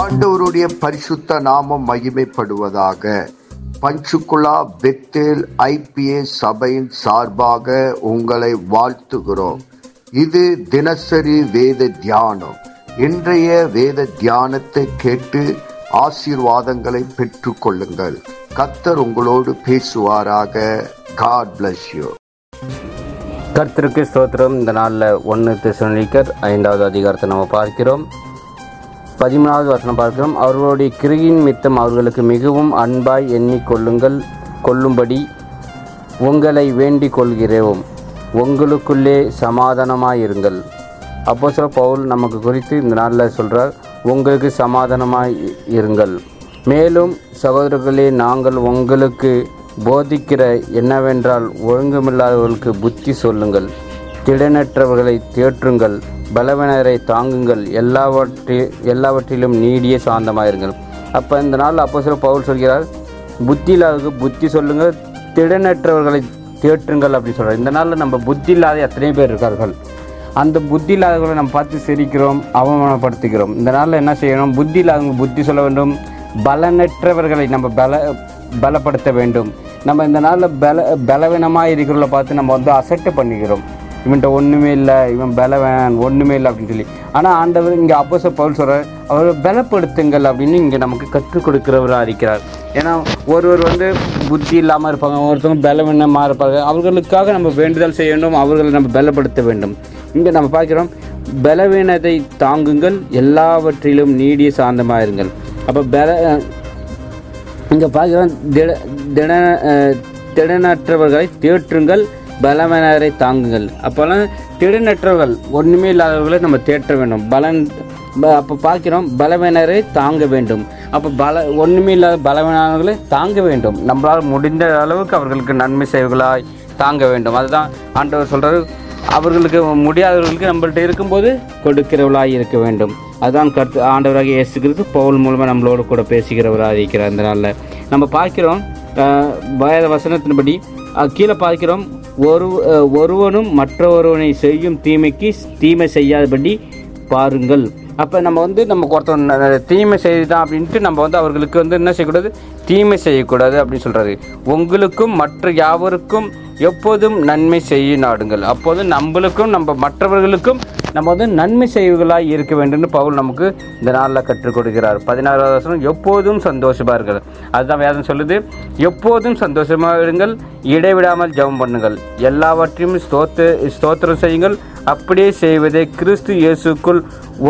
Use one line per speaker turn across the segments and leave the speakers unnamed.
ஆண்டவருடைய பரிசுத்த நாமம் மகிமைப்படுவதாக. பஞ்சுகுலா பெத்தேல் ஐபிஏ சபையின் சார்பாக உங்களை வாழ்த்துகிறோம். இது தினசரி வேத தியானம். இன்றைய வேத தியானத்தை கேட்டு ஆசீர்வாதங்களை பெற்று கொள்ளுங்கள். கத்தர் உங்களோடு பேசுவாராக. காட் பிளஸ் யூ
கர்த்தருக்கு ஸ்தோத்திரம். இந்த நாளில் ஒன்று தெசலோனிக்கர் ஐந்தாவது அதிகாரத்தை நம்ம பார்க்கிறோம். பதிமூணாவது வசனம் பார்க்கிறோம். அவர்களுடைய கிரியின் மித்தம் அவர்களுக்கு மிகவும் அன்பாய் எண்ணிக்கொள்ளுங்கள் கொள்ளும்படி உங்களை வேண்டிக் கொள்கிறோம். உங்களுக்குள்ளே சமாதானமாயிருங்கள். அப்போ சில பவுல் நமக்கு குறித்து இந்த நாளில் சொல்கிறார் உங்களுக்கு சமாதானமாய் இருங்கள் மேலும் சகோதரர்களே நாங்கள் உங்களுக்கு போதிக்கிற என்னவென்றால் ஒழுங்குமில்லாதவர்களுக்கு புத்தி சொல்லுங்கள். திடனற்றவர்களை தேற்றுங்கள். பலவினரை தாங்குங்கள். எல்லாவற்றில் எல்லாவற்றிலும் நீடிய சாந்தமாயிருங்கள். அப்போ இந்த நாள் அப்போ சில பவுல் சொல்கிறார் புத்தி இல்லாதவர்களுக்கு புத்தி சொல்லுங்கள் திடனற்றவர்களை தேற்றுங்கள் அப்படின்னு சொல்கிறார் இந்த நாளில் நம்ம புத்தி இல்லாத எத்தனை பேர் இருக்கார்கள். அந்த புத்தி இல்லாதவர்களை நம்ம பார்த்து சிரிக்கிறோம் அவமானப்படுத்துகிறோம். இந்த நாளில் என்ன செய்யணும்? புத்தி இல்லாதவங்க புத்தி சொல்ல வேண்டும். பலனற்றவர்களை நம்ம பல பலப்படுத்த வேண்டும். நம்ம இந்த நாளில் பல பலவீனமாக இருக்கிறவங்கள பார்த்து நம்ம வந்து அசட்டு பண்ணிக்கிறோம். இவன்கிட்ட ஒன்றுமே இல்லை இவன் பலவன் ஒன்றுமே இல்லை அப்படின்னு சொல்லி. ஆனால் ஆண்டவர் இங்கே அப்போச பவுல் சொல்கிறார் அவரை பலப்படுத்துங்கள் அப்படின்னு இங்கே நமக்கு கற்றுக் கொடுக்குறவராக இருக்கிறார். ஏன்னா ஒருவர் வந்து புத்தி இல்லாமல் இருப்பாங்க ஒருத்தவங்க பலவீனமாக இருப்பாங்க அவர்களுக்காக நம்ம வேண்டுதல் செய்ய வேண்டும் அவர்களை நம்ம பலப்படுத்த வேண்டும். இங்கே நம்ம பார்க்கிறோம் பலவீனத்தை தாங்குங்கள் எல்லாவற்றிலும் நீடிய சாந்தமாக இருங்கள். அப்போ பல இங்கே பார்க்கிறோம் திட திட திடனற்றவர்களை தேற்றுங்கள் பலவீனரை தாங்குங்கள். அப்போல்லாம் திடனற்றவர்கள் ஒன்றுமே இல்லாதவர்களை நம்ம தேற்ற வேண்டும். பலன் அப்போ பார்க்கிறோம் பலவீனரை தாங்க வேண்டும். அப்போ பல ஒன்றுமே இல்லாத பலவீனவர்களை தாங்க வேண்டும். நம்மளால் முடிந்த அளவுக்கு அவர்களுக்கு நன்மை செய்வர்களாய் தாங்க வேண்டும். அதுதான் ஆண்டவர் சொல்கிறார் அவர்களுக்கு முடியாதவர்களுக்கு நம்மள்ட்ட இருக்கும்போது கொடுக்கிறவளாய் இருக்க வேண்டும். அதுதான் கருத்து ஆண்டவராக இயேசு பவுல் மூலமாக நம்மளோட கூட பேசுகிறவராக இருக்கிறார் அந்த நாளில். நம்ம பார்க்கிறோம் வயத வேத வசனத்தின்படி கீழே பார்க்கிறோம். ஒரு ஒருவனும் மற்ற ஒருவனை செய்யும் தீமைக்கு தீமை செய்யாதபடி பாருங்கள். அப்போ நம்ம வந்து நமக்கு ஒருத்தன் தீமை செய்தான் அப்படின்ட்டு நம்ம வந்து அவர்களுக்கு வந்து என்ன செய்யக்கூடாது? தீமை செய்யக்கூடாது அப்படின்னு சொல்கிறாரு உங்களுக்கும் மற்ற யாவருக்கும் எப்போதும் நன்மை செய்ய நாடுங்கள். அப்போது நம்மளுக்கும் நம்ம மற்றவர்களுக்கும் நம்ம வந்து நன்மை செய்வர்களாக இருக்க வேண்டும்னு பவுல் நமக்கு இந்த நாளில் கற்றுக் கொடுக்கிறார். பதினாறாவது வருஷம் எப்போதும் சந்தோஷமா அதுதான் வேதம் சொல்லுது. எப்போதும் சந்தோஷமாக இருங்கள் இடைவிடாமல் ஜெபம் பண்ணுங்கள். எல்லாவற்றையும் ஸ்தோத்த ஸ்தோத்திரம் செய்யுங்கள். அப்படியே செய்வதே கிறிஸ்து இயேசுக்குள்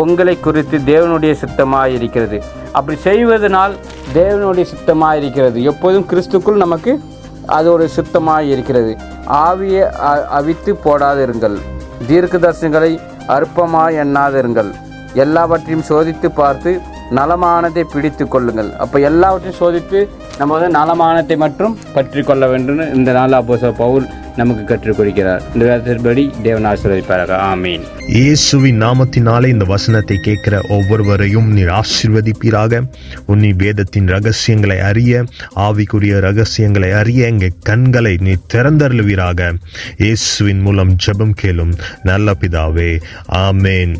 உங்களை குறித்து தேவனுடைய சித்தமாக இருக்கிறது. அப்படி செய்வதனால் தேவனுடைய சித்தமாக இருக்கிறது எப்போதும் கிறிஸ்துக்குள் நமக்கு அது ஒரு சித்தமாக இருக்கிறது ஆவியை அ- அவித்து போடாதிருங்கள். தீர்க்கதர்சனங்களை அற்பமாக எண்ணாதிருங்கள். எல்லாவற்றையும் சோதித்து பார்த்து நலமானதை பிடித்து கொள்ளுங்கள். அப்போ எல்லாவற்றையும் சோதித்து நம்ம வந்து நலமானத்தை மட்டும் பற்றி கொள்ள வேண்டும். இந்த நாள் அப்போ பவுல் நமக்கு கற்றுக் கொடுக்கிறார். இந்த வேதத்தின்படி தேவன் ஆசீர்வதிப்பாராக. ஆமீன்.
இயேசுவின் நாமத்தினாலே இந்த வசனத்தை கேட்கிற ஒவ்வொருவரையும் நீர் ஆசீர்வதிப்பீராக. உன்னி வேதத்தின் ரகசியங்களை அறிய ஆவிக்குரிய ரகசியங்களை அறிய எங்கள் கண்களை நீ திறந்தருளுவீராக. இயேசுவின் மூலம் ஜெபம் கேளும் நல்ல பிதாவே. ஆமேன்.